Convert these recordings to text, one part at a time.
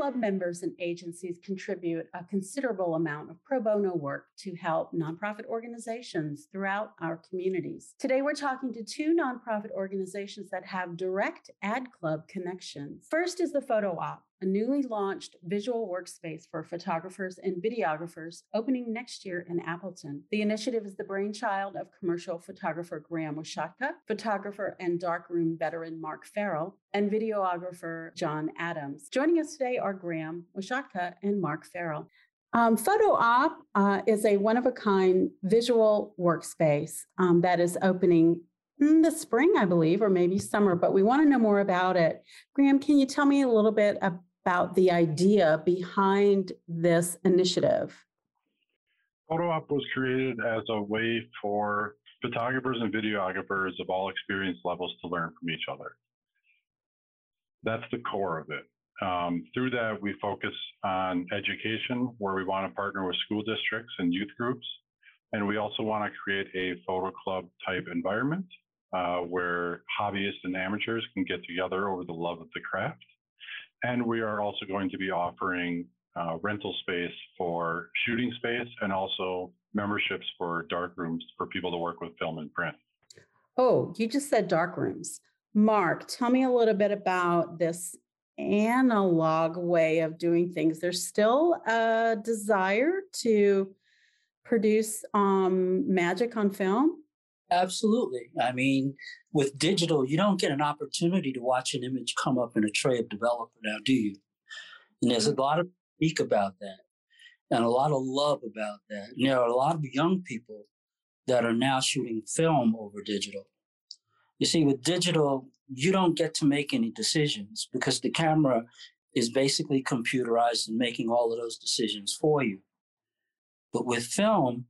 club members and agencies contribute a considerable amount of pro bono work to help nonprofit organizations throughout our communities. Today, we're talking to two nonprofit organizations that have direct ad club connections. First is the Photo Op, a newly launched visual workspace for photographers and videographers opening next year in Appleton. The initiative is the brainchild of commercial photographer Graham Washatka, photographer and darkroom veteran Mark Farrell, and videographer John Adams. Joining us today are Graham Washatka and Mark Farrell. Um, Photo Op uh, is a one of a kind visual workspace um, that is opening in the spring, I believe, or maybe summer, but we want to know more about it. Graham, can you tell me a little bit about the idea behind this initiative? Photo Op was created as a way for photographers and videographers of all experience levels to learn from each other. That's the core of it. Um, through that, we focus on education, where we want to partner with school districts and youth groups. And we also want to create a photo club type environment uh, where hobbyists and amateurs can get together over the love of the craft. And we are also going to be offering uh, rental space for shooting space and also memberships for dark rooms for people to work with film and print. Oh, you just said dark rooms. Mark, tell me a little bit about this analog way of doing things. There's still a desire to produce um, magic on film. Absolutely. I mean, with digital, you don't get an opportunity to watch an image come up in a tray of developer now, do you? And there's a mm-hmm. lot of speak about that and a lot of love about that. And there are a lot of young people that are now shooting film over digital. You see, with digital, you don't get to make any decisions because the camera is basically computerized and making all of those decisions for you. But with film,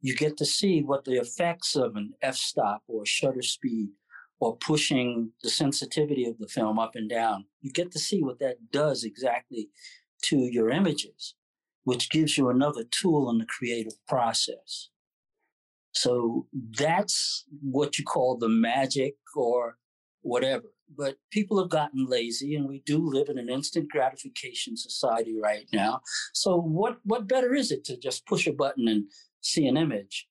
you get to see what the effects of an f-stop or shutter speed or pushing the sensitivity of the film up and down. You get to see what that does exactly to your images, which gives you another tool in the creative process. So that's what you call the magic or whatever. But people have gotten lazy and we do live in an instant gratification society right now. So what what better is it to just push a button and see an image?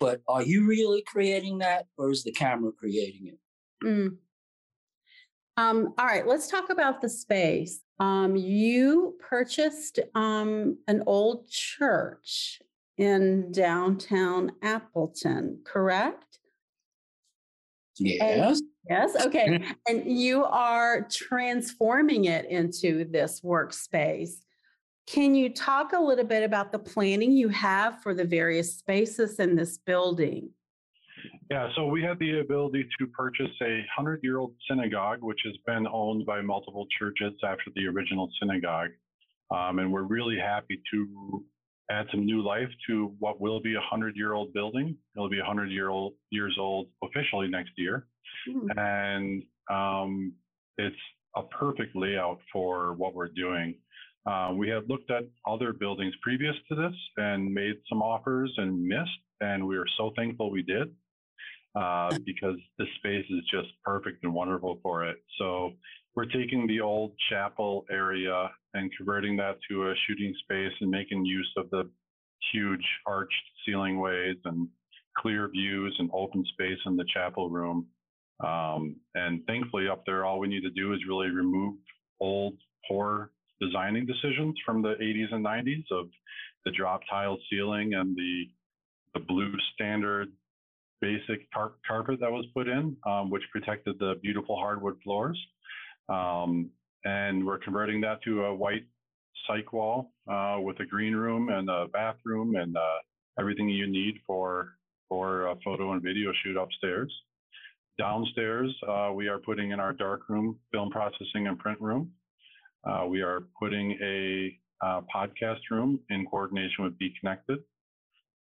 But are you really creating that or is the camera creating it? Mm. Um, all right, let's talk about the space. Um, you purchased um, an old church in downtown Appleton, correct? Yes. And, yes. Okay. and you are transforming it into this workspace. Can you talk a little bit about the planning you have for the various spaces in this building? Yeah, so we had the ability to purchase a hundred year old synagogue, which has been owned by multiple churches after the original synagogue. Um, and we're really happy to add some new life to what will be a hundred year old building. It'll be a hundred year old years old officially next year, mm. and um, it's a perfect layout for what we're doing. Uh, we had looked at other buildings previous to this and made some offers and missed, and we are so thankful we did uh, because this space is just perfect and wonderful for it. So we're taking the old chapel area and converting that to a shooting space and making use of the huge arched ceiling ways and clear views and open space in the chapel room. Um, and thankfully, up there, all we need to do is really remove old, poor designing decisions from the 80s and 90s of the drop tile ceiling and the the blue standard basic tar- carpet that was put in, um, which protected the beautiful hardwood floors. Um, and we're converting that to a white cyc wall uh, with a green room and a bathroom and uh, everything you need for for a photo and video shoot upstairs. Downstairs, uh, we are putting in our dark room, film processing and print room. Uh, we are putting a uh, podcast room in coordination with Be Connected.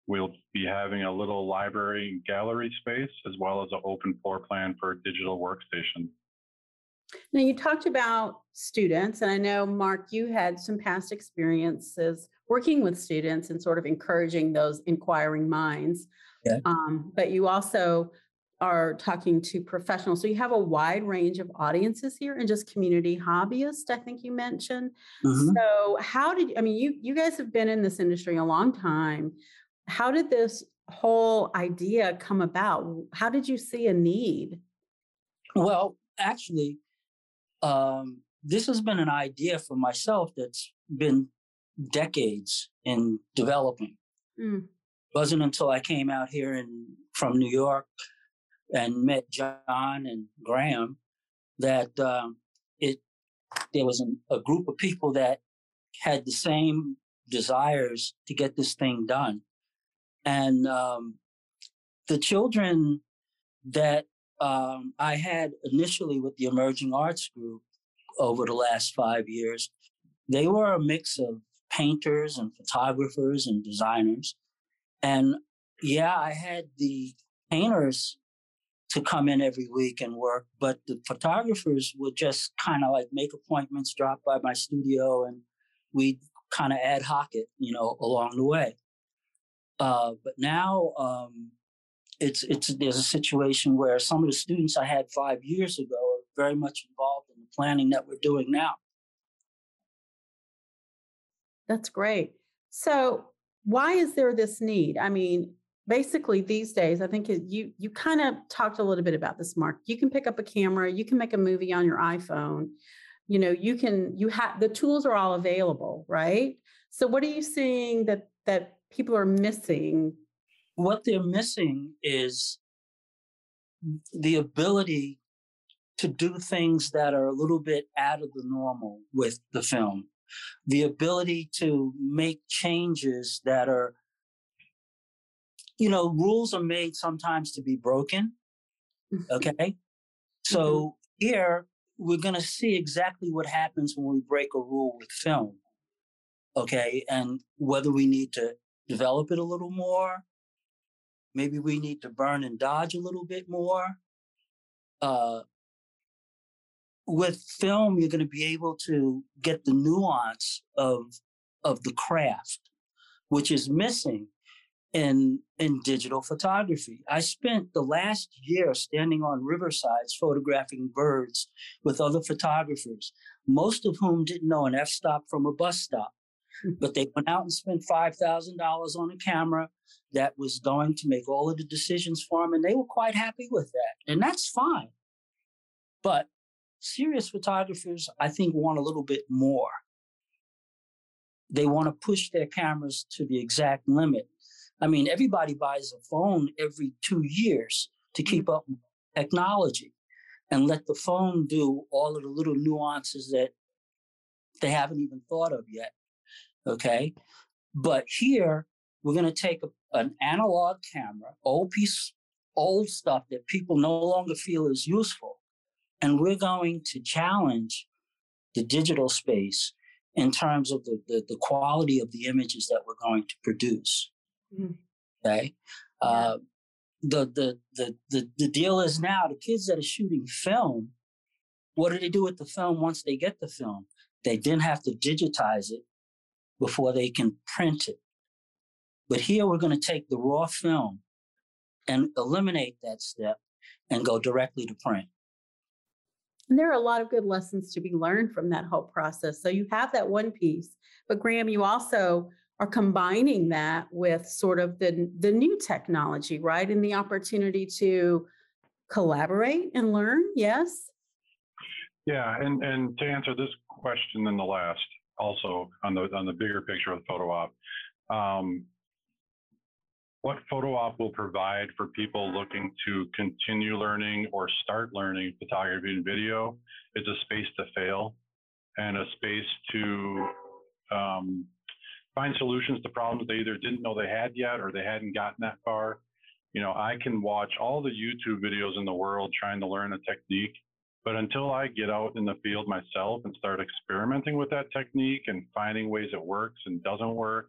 We'll be having a little library gallery space as well as an open floor plan for a digital workstation. Now, you talked about students, and I know, Mark, you had some past experiences working with students and sort of encouraging those inquiring minds. Yeah. Um, but you also are talking to professionals. So you have a wide range of audiences here and just community hobbyists, I think you mentioned. Mm-hmm. So how did I mean you you guys have been in this industry a long time. How did this whole idea come about? How did you see a need? Well, actually, um, this has been an idea for myself that's been decades in developing. Mm. Wasn't until I came out here in from New York and met John and Graham that um, it there was an, a group of people that had the same desires to get this thing done, and um, the children that um, I had initially with the emerging arts group over the last five years, they were a mix of painters and photographers and designers. And yeah, I had the painters to come in every week and work, but the photographers would just kind of like make appointments, drop by my studio, and we'd kind of ad hoc it, you know, along the way. Uh, but now um, it's it's there's a situation where some of the students I had five years ago are very much involved in the planning that we're doing now. That's great. So, why is there this need? I mean, basically these days, I think you you kind of talked a little bit about this, Mark. You can pick up a camera, you can make a movie on your iPhone. You know, you can you have the tools are all available, right? So, what are you seeing that that people are missing? What they're missing is the ability to do things that are a little bit out of the normal with the film the ability to make changes that are, you know, rules are made sometimes to be broken. Mm-hmm. Okay. Mm-hmm. So here we're going to see exactly what happens when we break a rule with film. Okay. And whether we need to develop it a little more, maybe we need to burn and dodge a little bit more. Uh, with film, you're going to be able to get the nuance of of the craft, which is missing in in digital photography. I spent the last year standing on riversides photographing birds with other photographers, most of whom didn't know an f-stop from a bus stop. Hmm. But they went out and spent five thousand dollars on a camera that was going to make all of the decisions for them, and they were quite happy with that, and that's fine. But serious photographers, I think, want a little bit more. They want to push their cameras to the exact limit. I mean, everybody buys a phone every two years to keep mm-hmm. up with technology and let the phone do all of the little nuances that they haven't even thought of yet. Okay. But here, we're going to take a, an analog camera, old piece, old stuff that people no longer feel is useful, and we're going to challenge the digital space in terms of the, the, the quality of the images that we're going to produce. Mm-hmm. Okay. Uh, the, the, the, the, the deal is now the kids that are shooting film, what do they do with the film once they get the film? They then have to digitize it before they can print it. But here we're going to take the raw film and eliminate that step and go directly to print. And there are a lot of good lessons to be learned from that whole process. So you have that one piece, but Graham, you also are combining that with sort of the, the new technology, right? And the opportunity to collaborate and learn. Yes. Yeah, and and to answer this question in the last, also on the on the bigger picture of photo op, um, what photo op will provide for people looking to continue learning or start learning photography and video is a space to fail and a space to um, find solutions to problems they either didn't know they had yet or they hadn't gotten that far. You know, I can watch all the YouTube videos in the world trying to learn a technique, but until I get out in the field myself and start experimenting with that technique and finding ways it works and doesn't work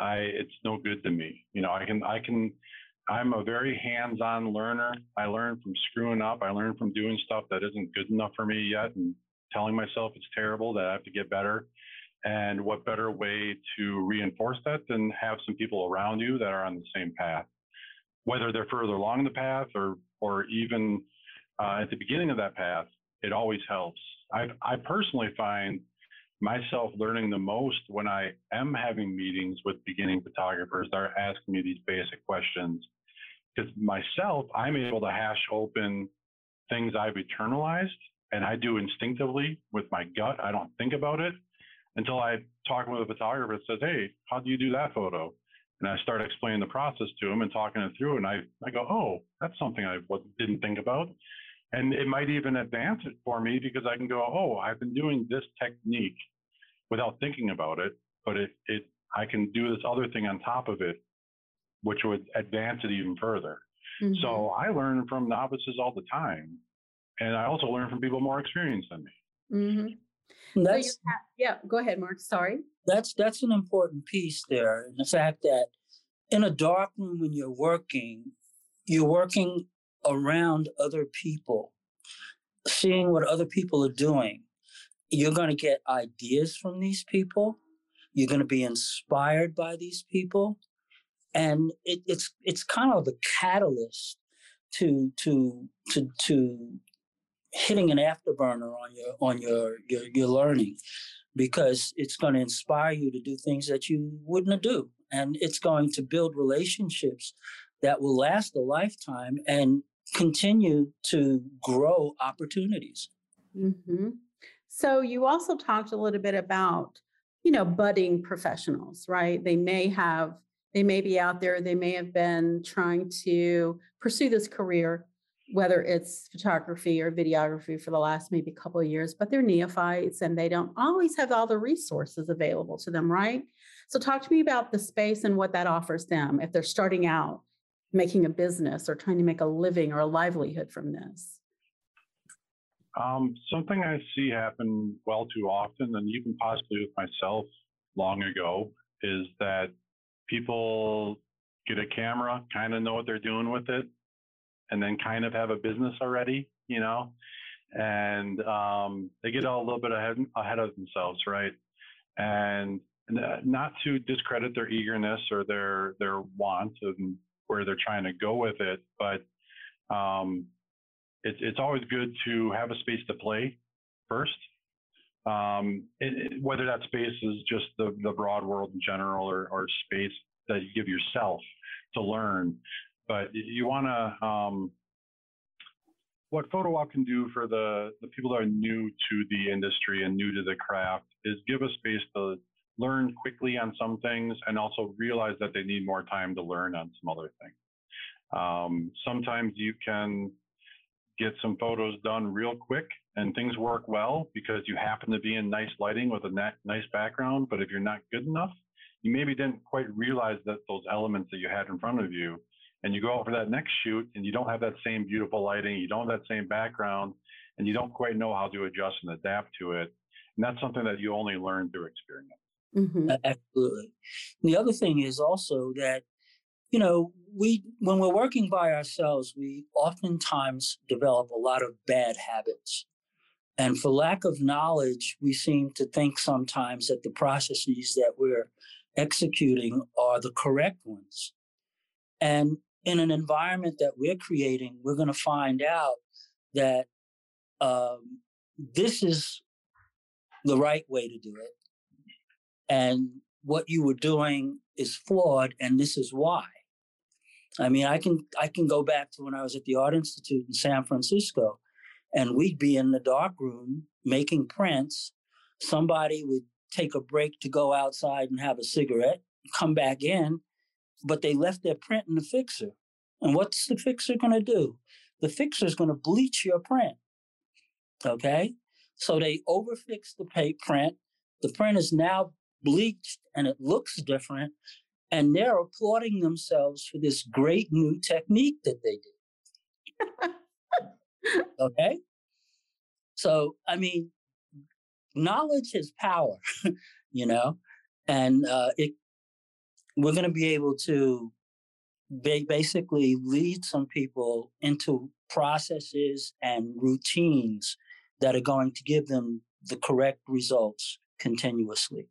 I it's no good to me. You know, I can I can I'm a very hands-on learner. I learn from screwing up. I learn from doing stuff that isn't good enough for me yet and telling myself it's terrible that I have to get better. And what better way to reinforce that than have some people around you that are on the same path, whether they're further along the path or or even uh, at the beginning of that path, it always helps. I, I personally find myself learning the most when I am having meetings with beginning photographers that are asking me these basic questions. Because myself, I'm able to hash open things I've internalized and I do instinctively with my gut. I don't think about it until I talk with a photographer that says, Hey, how do you do that photo? And I start explaining the process to him and talking it through. And I, I go, Oh, that's something I didn't think about. And it might even advance it for me because I can go, Oh, I've been doing this technique without thinking about it, but it, it, I can do this other thing on top of it, which would advance it even further. Mm-hmm. So I learn from novices all the time. And I also learn from people more experienced than me. Mm-hmm. That's, so have, yeah, go ahead, Mark. Sorry. That's that's an important piece there. And the fact that in a dark room when you're working, you're working around other people, seeing what other people are doing. You're going to get ideas from these people. You're going to be inspired by these people and it, it's it's kind of the catalyst to to to to hitting an afterburner on your on your your, your learning because it's going to inspire you to do things that you wouldn't do. And it's going to build relationships that will last a lifetime and continue to grow opportunities. Mm-hmm. so you also talked a little bit about you know budding professionals right? They may have they may be out there, they may have been trying to pursue this career, whether it's photography or videography for the last maybe couple of years, but they're neophytes and they don't always have all the resources available to them, right? So talk to me about the space and what that offers them if they're starting out making a business or trying to make a living or a livelihood from this. Um, something I see happen well too often, and even possibly with myself long ago, is that people get a camera, kind of know what they're doing with it, and then kind of have a business already, you know, and um, they get a little bit ahead ahead of themselves, right? And not to discredit their eagerness or their their want and where they're trying to go with it, but um, it's it's always good to have a space to play first. Um, it, it, whether that space is just the, the broad world in general or, or space that you give yourself to learn. But you want to, um, what Photo Op can do for the, the people that are new to the industry and new to the craft is give a space to learn quickly on some things and also realize that they need more time to learn on some other things. Um, sometimes you can get some photos done real quick and things work well because you happen to be in nice lighting with a nice background. But if you're not good enough, you maybe didn't quite realize that those elements that you had in front of you, and you go out for that next shoot and you don't have that same beautiful lighting, you don't have that same background, and you don't quite know how to adjust and adapt to it. And that's something that you only learn through experience. Mm-hmm. Absolutely. And the other thing is also that you know, we when we're working by ourselves, we oftentimes develop a lot of bad habits. And for lack of knowledge, we seem to think sometimes that the processes that we're executing are the correct ones. And in an environment that we're creating, we're going to find out that um, this is the right way to do it. And what you were doing is flawed, and this is why. I mean, I can I can go back to when I was at the Art Institute in San Francisco, and we'd be in the dark room making prints. Somebody would take a break to go outside and have a cigarette, come back in, but they left their print in the fixer. And what's the fixer going to do? The fixer is going to bleach your print. Okay? So they overfix the print. The print is now bleached and it looks different. And they're applauding themselves for this great new technique that they did. okay? So, I mean, knowledge is power, you know, and uh, it we're going to be able to ba- basically lead some people into processes and routines that are going to give them the correct results continuously.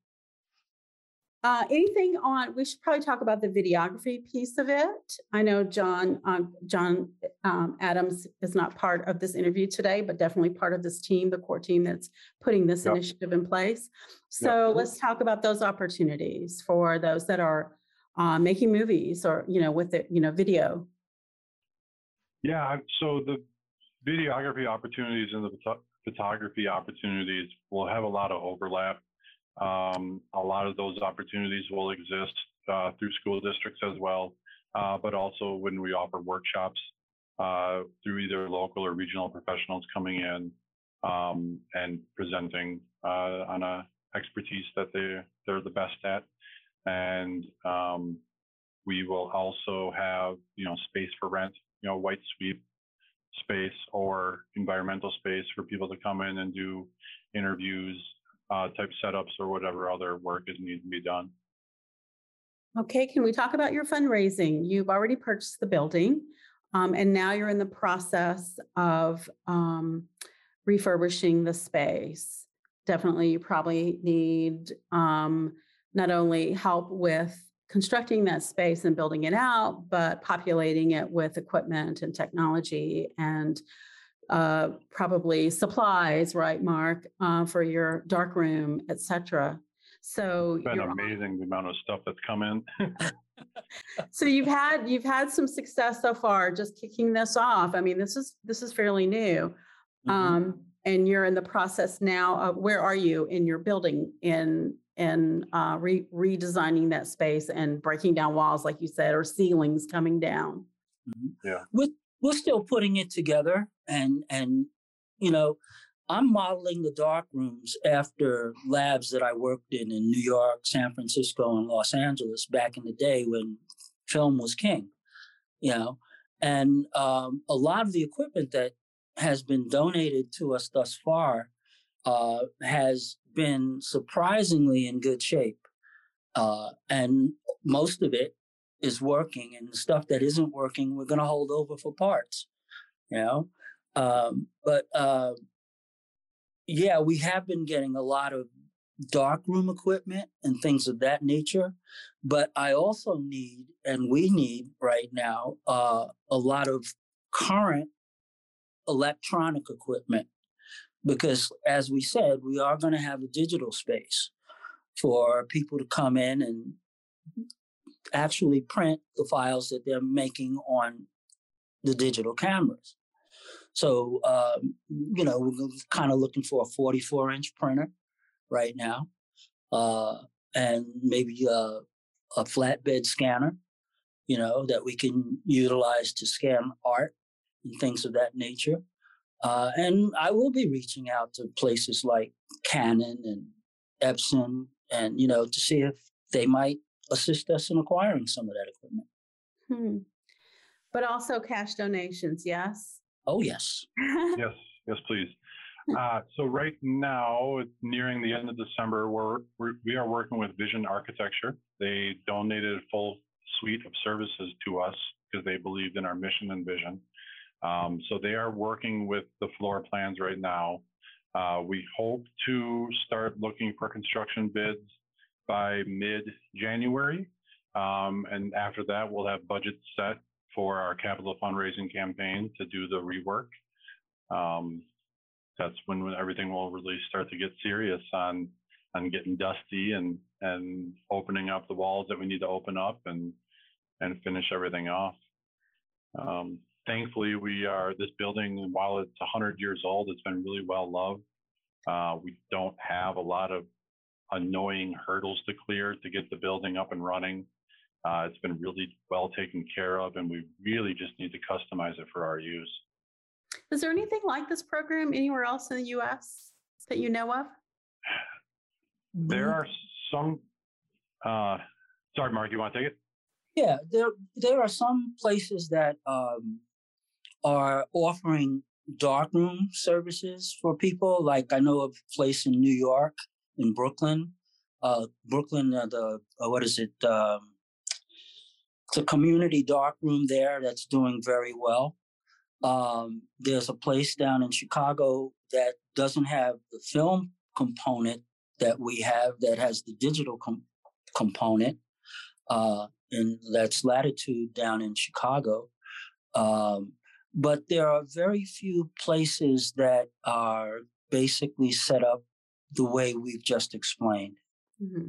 Uh, anything on? We should probably talk about the videography piece of it. I know John. Um, John um, Adams is not part of this interview today, but definitely part of this team, the core team that's putting this Yep. initiative in place. So let's talk about those opportunities for those that are uh, making movies or, you know, with the, you know, video. Yeah, so the videography opportunities and the photo- photography opportunities will have a lot of overlap. Um, a lot of those opportunities will exist uh, through school districts as well, uh, but also when we offer workshops uh, through either local or regional professionals coming in um, and presenting uh, on a expertise that they they're the best at, and um, we will also have you know space for rent, you know white sweep space or environmental space for people to come in and do interviews, uh, type setups or whatever other work is needs to be done. Okay, can we talk about your fundraising? You've already purchased the building, um, and now you're in the process of um, refurbishing the space. Definitely, you probably need um, not only help with constructing that space and building it out, but populating it with equipment and technology and uh, probably supplies, right, Mark, uh, for your dark room, et cetera. So It's been you're on- amazing the amount of stuff that's come in. so you've had you've had some success so far just kicking this off i mean this is this is fairly new Mhm. um and you're in the process now of where are you in your building in in uh re- redesigning that space and breaking down walls like you said or ceilings coming down we're still putting it together and and you know i'm modeling the dark rooms after labs that i worked in in new york san francisco and los angeles back in the day when film was king you know? And um, a lot of the equipment that has been donated to us thus far uh, has been surprisingly in good shape uh, and most of it is working and the stuff that isn't working we're going to hold over for parts you know? Um, but uh, yeah we have been getting a lot of dark room equipment and things of that nature but i also need and we need right now uh, a lot of current electronic equipment because as we said we are going to have a digital space for people to come in and actually print the files that they're making on the digital cameras. So, um, you know, we're kind of looking for a 44 inch printer right now, uh, and maybe a, a flatbed scanner, you know, that we can utilize to scan art and things of that nature. Uh, and I will be reaching out to places like Canon and Epson, and you know, to see if they might assist us in acquiring some of that equipment. Hmm. but also cash donations yes Oh yes. yes, yes, please. Uh, so right now, it's nearing the end of December, we're, we're we are working with Vision Architecture. They donated a full suite of services to us because they believed in our mission and vision. Um, so they are working with the floor plans right now. Uh, we hope to start looking for construction bids by mid-January, um, and after that, we'll have budgets set for our capital fundraising campaign to do the rework. Um, that's when everything will really start to get serious on on getting dusty and and opening up the walls that we need to open up and and finish everything off. Um, thankfully, we are this building. While it's 100 years old, it's been really well loved. Uh, we don't have a lot of annoying hurdles to clear to get the building up and running. Uh, it's been really well taken care of, and we really just need to customize it for our use. is there anything like this program anywhere else in the us that you know of There are some. Uh, sorry, Mark, you want to take it? Yeah, there there are some places that um, are offering darkroom services for people. Like I know of a place in New York, in Brooklyn, uh, Brooklyn. Uh, the uh, what is it? Um, it's a community dark room there that's doing very well. Um, there's a place down in Chicago that doesn't have the film component that we have, that has the digital com- component. Uh, and that's Latitude down in Chicago. Um, but there are very few places that are basically set up the way we've just explained. Mm-hmm.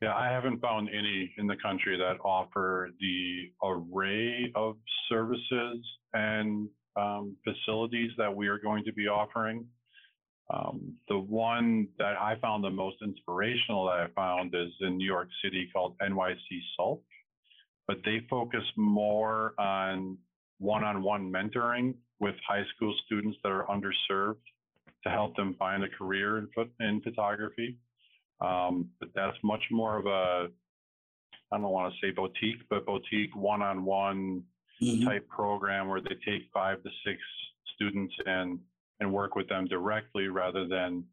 Yeah, I haven't found any in the country that offer the array of services and um, facilities that we are going to be offering. Um, the one that I found the most inspirational that I found is in New York City called NYC SALT, but they focus more on one-on-one mentoring with high school students that are underserved to help them find a career in, in photography. Um, but that's much more of a, I don't want to say boutique, but boutique one-on-one mm-hmm. type program where they take five to six students in and work with them directly rather than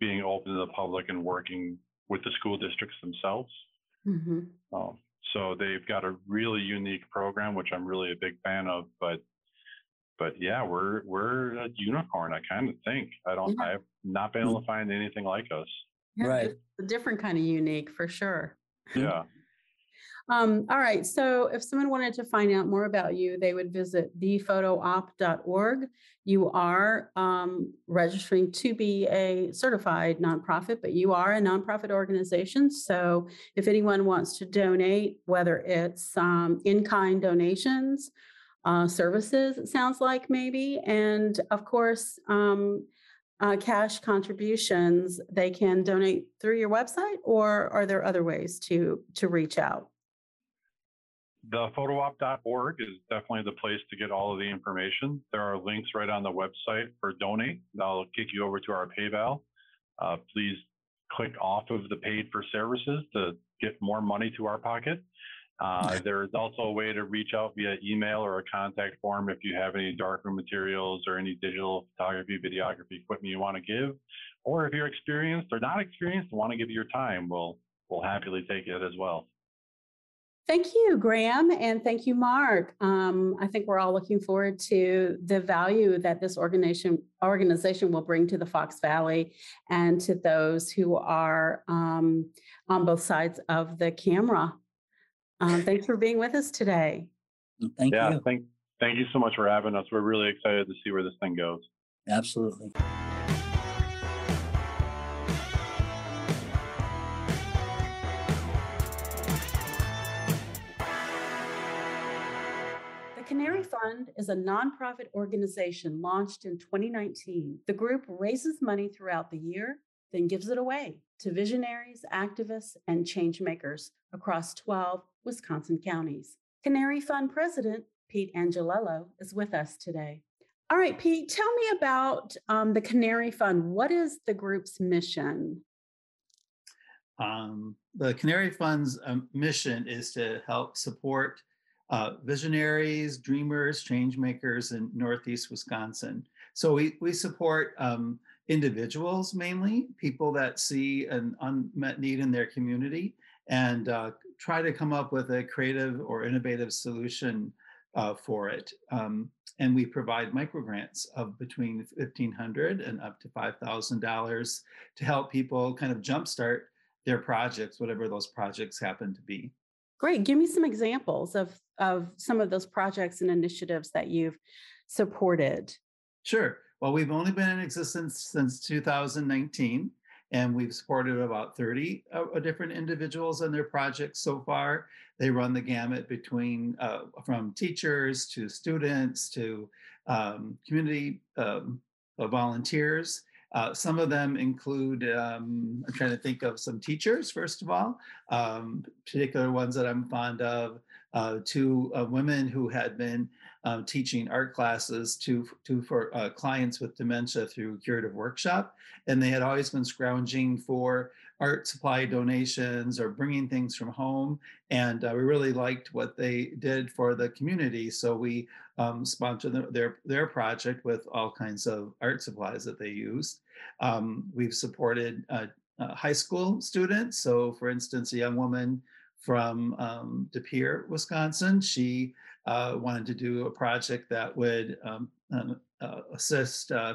being open to the public and working with the school districts themselves. Mm-hmm. Um, so they've got a really unique program, which I'm really a big fan of. But but yeah, we're we're a unicorn. I kind of think I don't. Yeah. I've not been able to find anything like us. Yeah, right, a different kind of unique for sure. Yeah. Um, all right. So if someone wanted to find out more about you, they would visit thephotoop.org. You are um, registering to be a certified nonprofit, but you are a nonprofit organization. So if anyone wants to donate, whether it's um, in kind donations, uh, services, it sounds like maybe, and of course, um, uh, cash contributions, they can donate through your website, or are there other ways to to reach out? the photoop.org is definitely the place to get all of the information. There are links right on the website for donate. That'll kick you over to our PayPal. Uh, please click off of the paid for services to get more money to our pocket. Uh, there is also a way to reach out via email or a contact form if you have any darkroom materials or any digital photography, videography equipment you want to give. Or if you're experienced or not experienced and want to give your time, we'll, we'll happily take it as well. Thank you, Graham, and thank you, Mark. Um, I think we're all looking forward to the value that this organization organization will bring to the Fox Valley and to those who are um, on both sides of the camera. Um, thanks for being with us today. Thank yeah, you. Thank, thank you so much for having us. We're really excited to see where this thing goes. Absolutely. The Canary Fund is a nonprofit organization launched in 2019. The group raises money throughout the year, then gives it away to visionaries, activists, and change makers across 12 Wisconsin counties. Canary Fund President Pete Angelello is with us today. All right, Pete, tell me about um, the Canary Fund. What is the group's mission? Um, the Canary Fund's um, mission is to help support uh, visionaries, dreamers, change makers in Northeast Wisconsin. So we, we support um, individuals mainly, people that see an unmet need in their community and uh, try to come up with a creative or innovative solution uh, for it. Um, and we provide microgrants of between 1500 and up to $5,000 to help people kind of jumpstart their projects, whatever those projects happen to be. Great. Give me some examples of, of some of those projects and initiatives that you've supported. Sure. Well, we've only been in existence since 2019, and we've supported about 30 uh, different individuals and their projects so far. They run the gamut between uh, from teachers to students to um, community um, uh, volunteers. Uh, some of them include, um, I'm trying to think of some teachers, first of all, um, particular ones that I'm fond of, uh, two uh, women who had been um, teaching art classes to, to for uh, clients with dementia through Curative Workshop. And they had always been scrounging for art supply donations or bringing things from home. And uh, we really liked what they did for the community. So we um, sponsored the, their, their project with all kinds of art supplies that they used. Um, we've supported uh, uh, high school students. So for instance, a young woman from um, De Pere, Wisconsin. She uh, wanted to do a project that would um, um uh, assist uh,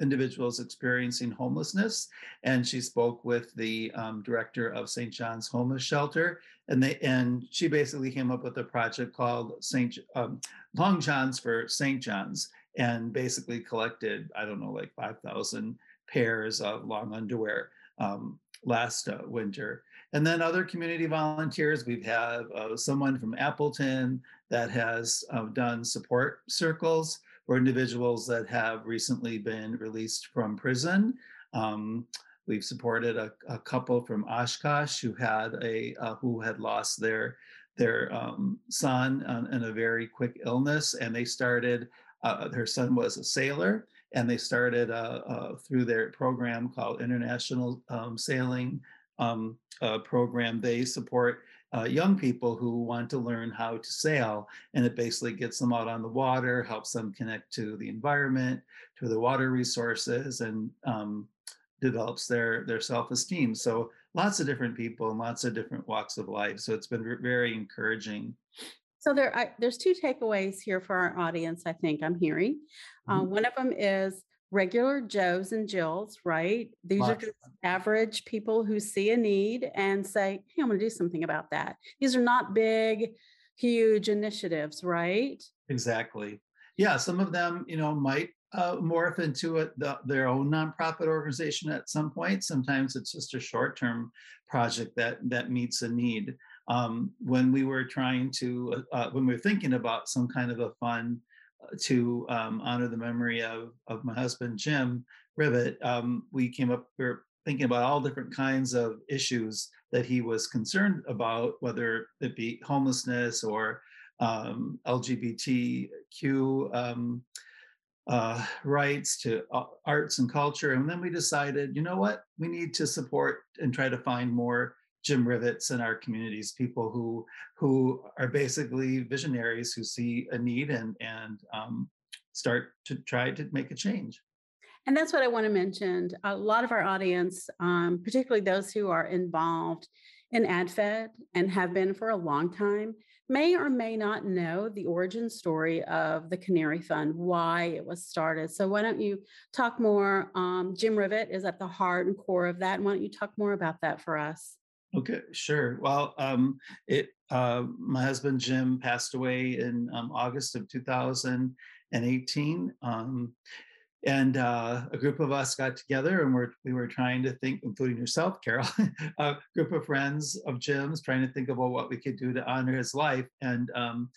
individuals experiencing homelessness. And she spoke with the um, director of St. John's Homeless Shelter, and they and she basically came up with a project called St. Um, Long Johns for St. John's, and basically collected I don't know like five thousand pairs of long underwear um, last uh, winter. And then other community volunteers, we've had uh, someone from Appleton that has uh, done support circles for individuals that have recently been released from prison. Um, we've supported a, a, couple from Oshkosh who had a uh, who had lost their their um, son in a very quick illness, and they started. Uh, their son was a sailor, and they started uh, uh, through their program called International um, Sailing um, uh, Program. They support uh, young people who want to learn how to sail, and it basically gets them out on the water, helps them connect to the environment, to the water resources, and um, develops their their self-esteem. So lots of different people and lots of different walks of life. So it's been very encouraging. So there, I, there's two takeaways here for our audience. I think I'm hearing. Uh, mm-hmm. one of them is regular Joes and Jills, right? These are just average people who see a need and say, "Hey, I'm going to do something about that." These are not big, huge initiatives, right? Exactly. Yeah, some of them, you know, might uh, morph into a, the, their own nonprofit organization at some point. Sometimes it's just a short-term project that that meets a need um, when we were trying to, uh, when we were thinking about some kind of a fund to um, honor the memory of, of my husband, Jim Rivet, um, we came up, we were thinking about all different kinds of issues that he was concerned about, whether it be homelessness or um, LGBTQ um, uh, rights to uh, arts and culture. And then we decided, you know what, we need to support and try to find more Jim Rivets in our communities, people who who are basically visionaries who see a need and and um, start to try to make a change. And that's what I want to mention. A lot of our audience, um, particularly those who are involved in AdFed and have been for a long time, may or may not know the origin story of the Canary Fund, why it was started. So why don't you talk more? Um, Jim Rivet is at the heart and core of that. And why don't you talk more about that for us? Okay, sure. Well, um, it uh, my husband Jim passed away in um, August of 2018, um, and uh, a group of us got together and we're, we were trying to think, including yourself, Carol, a group of friends of Jim's, trying to think about what we could do to honor his life. And um,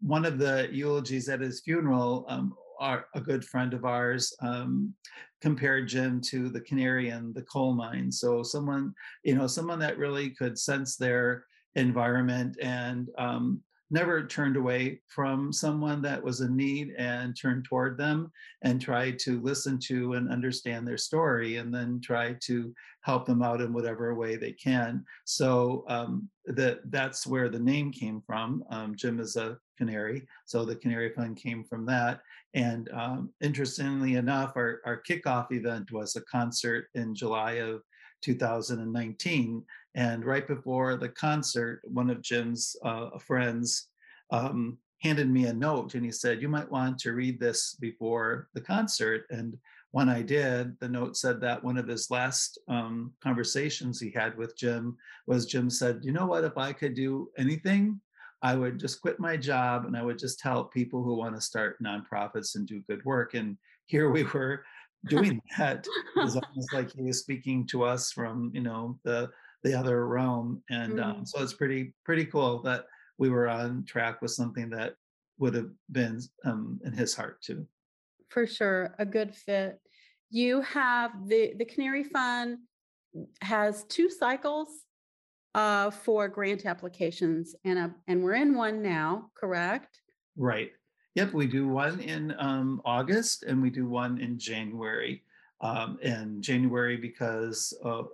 one of the eulogies at his funeral um, our, a good friend of ours um, compared Jim to the canary in the coal mine. So someone, you know, someone that really could sense their environment and um, never turned away from someone that was in need and turned toward them and tried to listen to and understand their story and then try to help them out in whatever way they can. So um, that that's where the name came from. Um, Jim is a canary, so the Canary Fund came from that. And um, interestingly enough, our, our kickoff event was a concert in July of 2019. And right before the concert, one of Jim's uh, friends um, handed me a note and he said, You might want to read this before the concert. And when I did, the note said that one of his last um, conversations he had with Jim was Jim said, You know what? If I could do anything I would just quit my job and I would just help people who want to start nonprofits and do good work. And here we were doing that. It was almost like he was speaking to us from, you know, the the other realm. And mm. um, so it's pretty pretty cool that we were on track with something that would have been um, in his heart too. For sure, a good fit. You have the the Canary Fund has two cycles uh, for grant applications, and uh, and we're in one now, correct? Right. Yep, we do one in um, August and we do one in January. Um, in January because uh,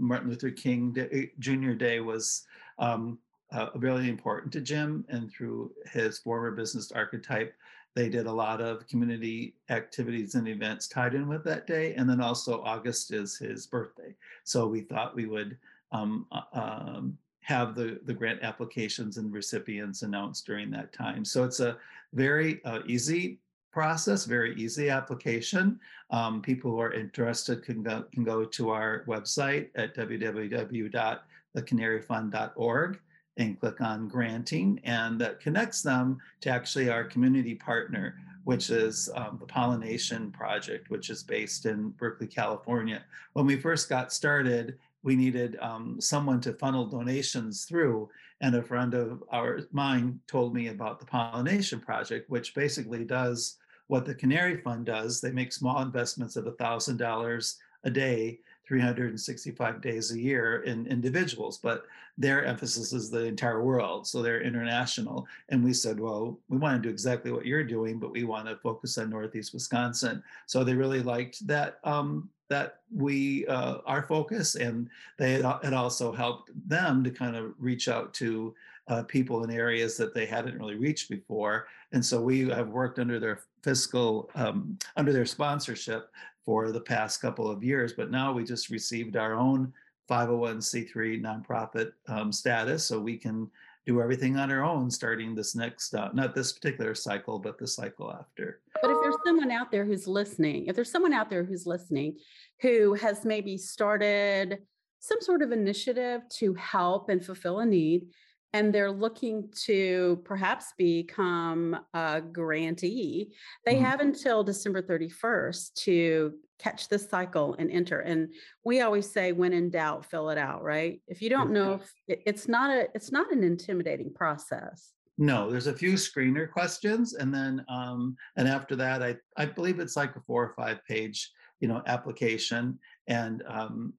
Martin Luther King Day, Jr. Day was um, uh, really important to Jim, and through his former business archetype, they did a lot of community activities and events tied in with that day. And then also August is his birthday, so we thought we would um, uh, um, have the, the grant applications and recipients announced during that time. So it's a very uh, easy process, very easy application. Um, people who are interested can go, can go to our website at www.thecanaryfund.org and click on granting, and that connects them to actually our community partner, which is um, the Pollination Project, which is based in Berkeley, California. When we first got started, we needed um, someone to funnel donations through. And a friend of ours, mine, told me about the Pollination Project, which basically does what the Canary Fund does. They make small investments of $1,000 a day 365 days a year in individuals, but their emphasis is the entire world. So they're international. And we said, well, we want to do exactly what you're doing, but we want to focus on Northeast Wisconsin. So they really liked that um, that we uh, our focus, and they it also helped them to kind of reach out to uh, people in areas that they hadn't really reached before. And so we have worked under their fiscal um, under their sponsorship for the past couple of years. But now we just received our own 501c3 nonprofit um, status, so we can do everything on our own starting this next, uh, not this particular cycle, but the cycle after. But if there's someone out there who's listening, if there's someone out there who's listening who has maybe started some sort of initiative to help and fulfill a need, and they're looking to perhaps become a grantee, they mm-hmm. have until December 31st to catch this cycle and enter. And we always say, when in doubt, fill it out, right? If you don't know if it's not a it's not an intimidating process. No, there's a few screener questions, and then um, and after that, I I believe it's like a four or five page you know application, and um,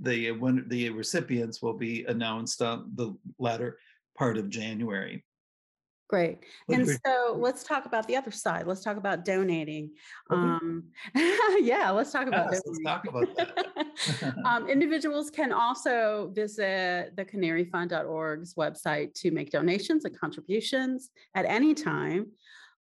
the when the recipients will be announced on the latter part of January. Great. And so let's talk about the other side. Let's talk about donating. Okay. Um, yeah, let's talk about yes, Let's talk about that. um, individuals can also visit the canaryfund.org's website to make donations and contributions at any time.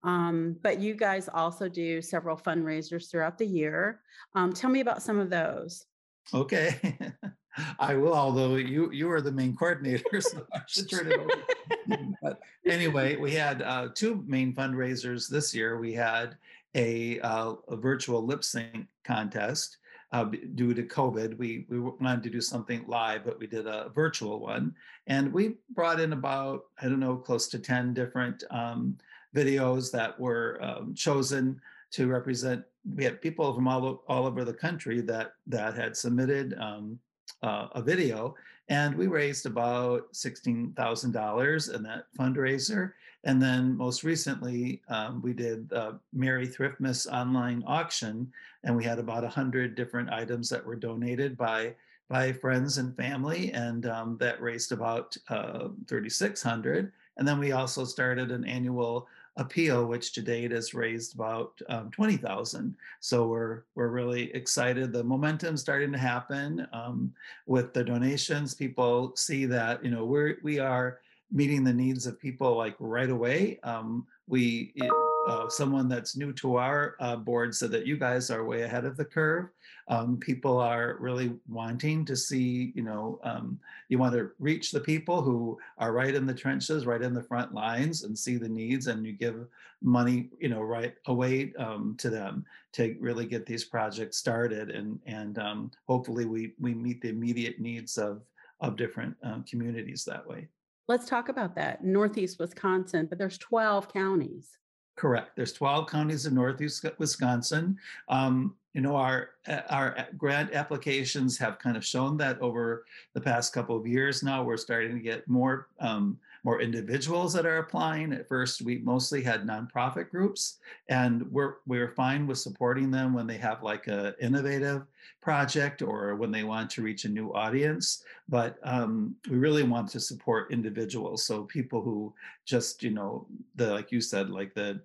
Um, but you guys also do several fundraisers throughout the year. Um, tell me about some of those. Okay. I will, although you you are the main coordinator, so I should turn it over. but anyway, we had uh, two main fundraisers this year. We had a, uh, a virtual lip sync contest. Uh, due to COVID, we we wanted to do something live, but we did a virtual one, and we brought in about I don't know close to ten different um, videos that were um, chosen to represent. We had people from all all over the country that that had submitted. Um, uh, a video, and we raised about $16,000 in that fundraiser. And then most recently, um, we did the Merry Thriftmas online auction, and we had about 100 different items that were donated by by friends and family, and um, that raised about uh, 3,600. And then we also started an annual appeal, which to date has raised about um, 20,000. So we're we're really excited. The momentum starting to happen um, with the donations. People see that you know we're we are meeting the needs of people like right away. Um, we uh, someone that's new to our uh, board said that you guys are way ahead of the curve. Um, people are really wanting to see, you know, um, you want to reach the people who are right in the trenches, right in the front lines and see the needs and you give money, you know, right away um, to them to really get these projects started. And, and um, hopefully we, we meet the immediate needs of, of different uh, communities that way. Let's talk about that. Northeast Wisconsin, but there's 12 counties. Correct. There's 12 counties in northeast Wisconsin. Um, you know, our our grant applications have kind of shown that over the past couple of years now, we're starting to get more um, more individuals that are applying. At first, we mostly had nonprofit groups, and we're we're fine with supporting them when they have like a innovative project or when they want to reach a new audience. But um, we really want to support individuals, so people who just you know the like you said like the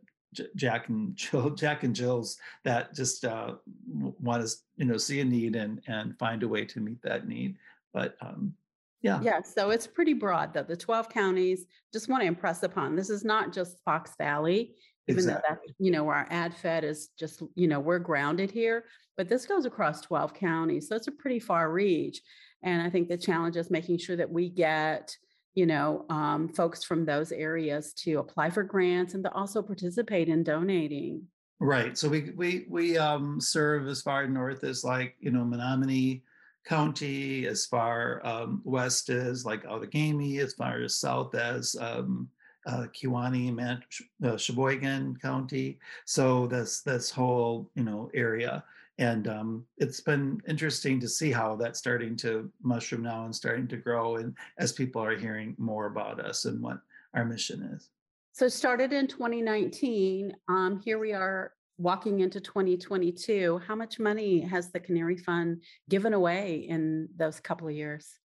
Jack and Jill, Jack and Jill's that just uh, want to you know see a need and and find a way to meet that need. But um, yeah. Yeah. So it's pretty broad though. The 12 counties just want to impress upon this is not just Fox Valley, even exactly. though that, you know, our ad fed is just, you know, we're grounded here, but this goes across 12 counties. So it's a pretty far reach. And I think the challenge is making sure that we get, you know, um, folks from those areas to apply for grants and to also participate in donating. Right. So we we we um, serve as far north as like you know Menominee County, as far um, west as like Outagamie, as far as south as um, uh, Kewaunee, Man- uh, Sheboygan County. So this this whole you know area, and um, it's been interesting to see how that's starting to mushroom now and starting to grow, and as people are hearing more about us and what our mission is. So started in 2019. Um, here we are walking into 2022. How much money has the Canary Fund given away in those couple of years?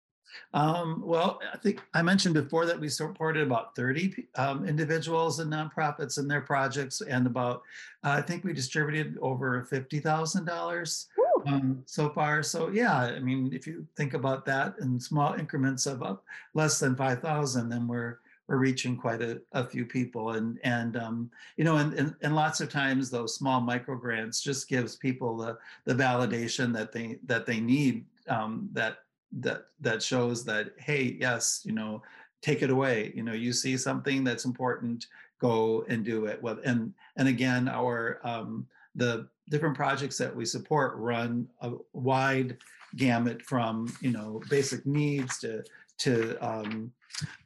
Um, well, I think I mentioned before that we supported about 30 um, individuals and nonprofits in their projects, and about uh, I think we distributed over $50,000 um, so far. So yeah, I mean, if you think about that in small increments of up less than 5,000, then we're we're reaching quite a, a few people and and um, you know and, and, and lots of times those small micro grants just gives people the the validation that they that they need um, that that that shows that hey yes you know take it away. You know you see something that's important go and do it. Well and and again our um, the different projects that we support run a wide gamut from you know basic needs to to um,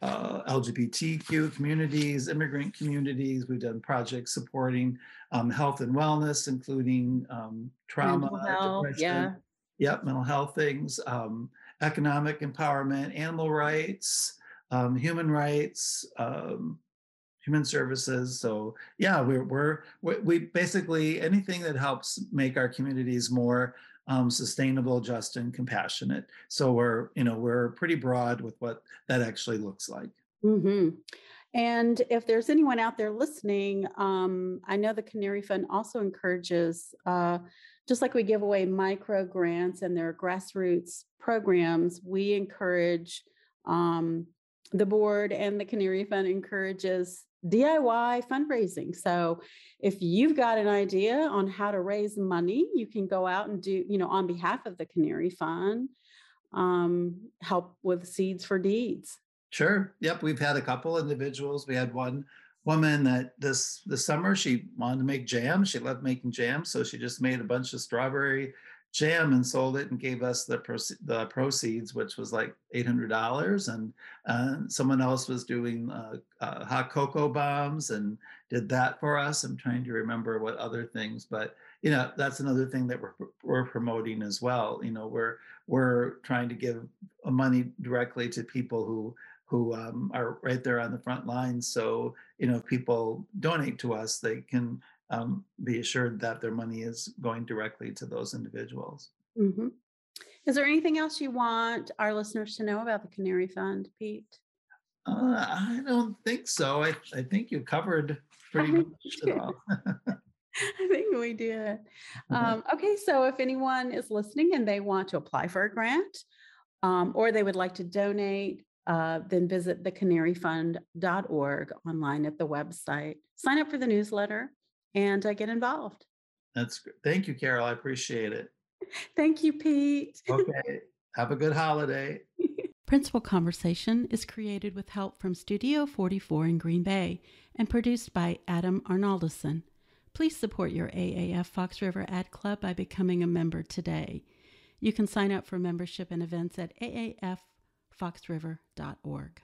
uh, LGBTQ communities, immigrant communities. We've done projects supporting um, health and wellness, including um, trauma, health, yeah, yep, mental health things, um, economic empowerment, animal rights, um, human rights, um, human services. So yeah, we're, we're we basically anything that helps make our communities more um, sustainable, just, and compassionate. So we're, you know, we're pretty broad with what that actually looks like. Mm-hmm. And if there's anyone out there listening, um, I know the Canary Fund also encourages, uh, just like we give away micro grants and their grassroots programs, we encourage um, the board and the Canary Fund encourages DIY fundraising. So if you've got an idea on how to raise money, you can go out and do, you know, on behalf of the Canary Fund, um, help with Seeds for Deeds. Sure. Yep. We've had a couple individuals. We had one woman that this this summer she wanted to make jam. She loved making jam, so she just made a bunch of strawberry jam and sold it and gave us the, proce- the proceeds, which was like $800. And uh, someone else was doing uh, uh, hot cocoa bombs and did that for us. I'm trying to remember what other things, but you know, that's another thing that we're, we're promoting as well. You know, we're, we're trying to give money directly to people who who um, are right there on the front lines. So, you know, if people donate to us, they can um, be assured that their money is going directly to those individuals. Mm-hmm. Is there anything else you want our listeners to know about the Canary Fund, Pete? Uh, I don't think so. I, I think you covered pretty much it all. I think we did. Mm-hmm. Um, okay, so if anyone is listening and they want to apply for a grant um, or they would like to donate, uh, then visit thecanaryfund.org online at the website. Sign up for the newsletter and uh, get involved. That's good. Thank you, Carol. I appreciate it. Thank you, Pete. Okay. Have a good holiday. Principal Conversation is created with help from Studio 44 in Green Bay and produced by Adam Arnalduson. Please support your AAF Fox River Ad Club by becoming a member today. You can sign up for membership and events at aaffoxriver.org.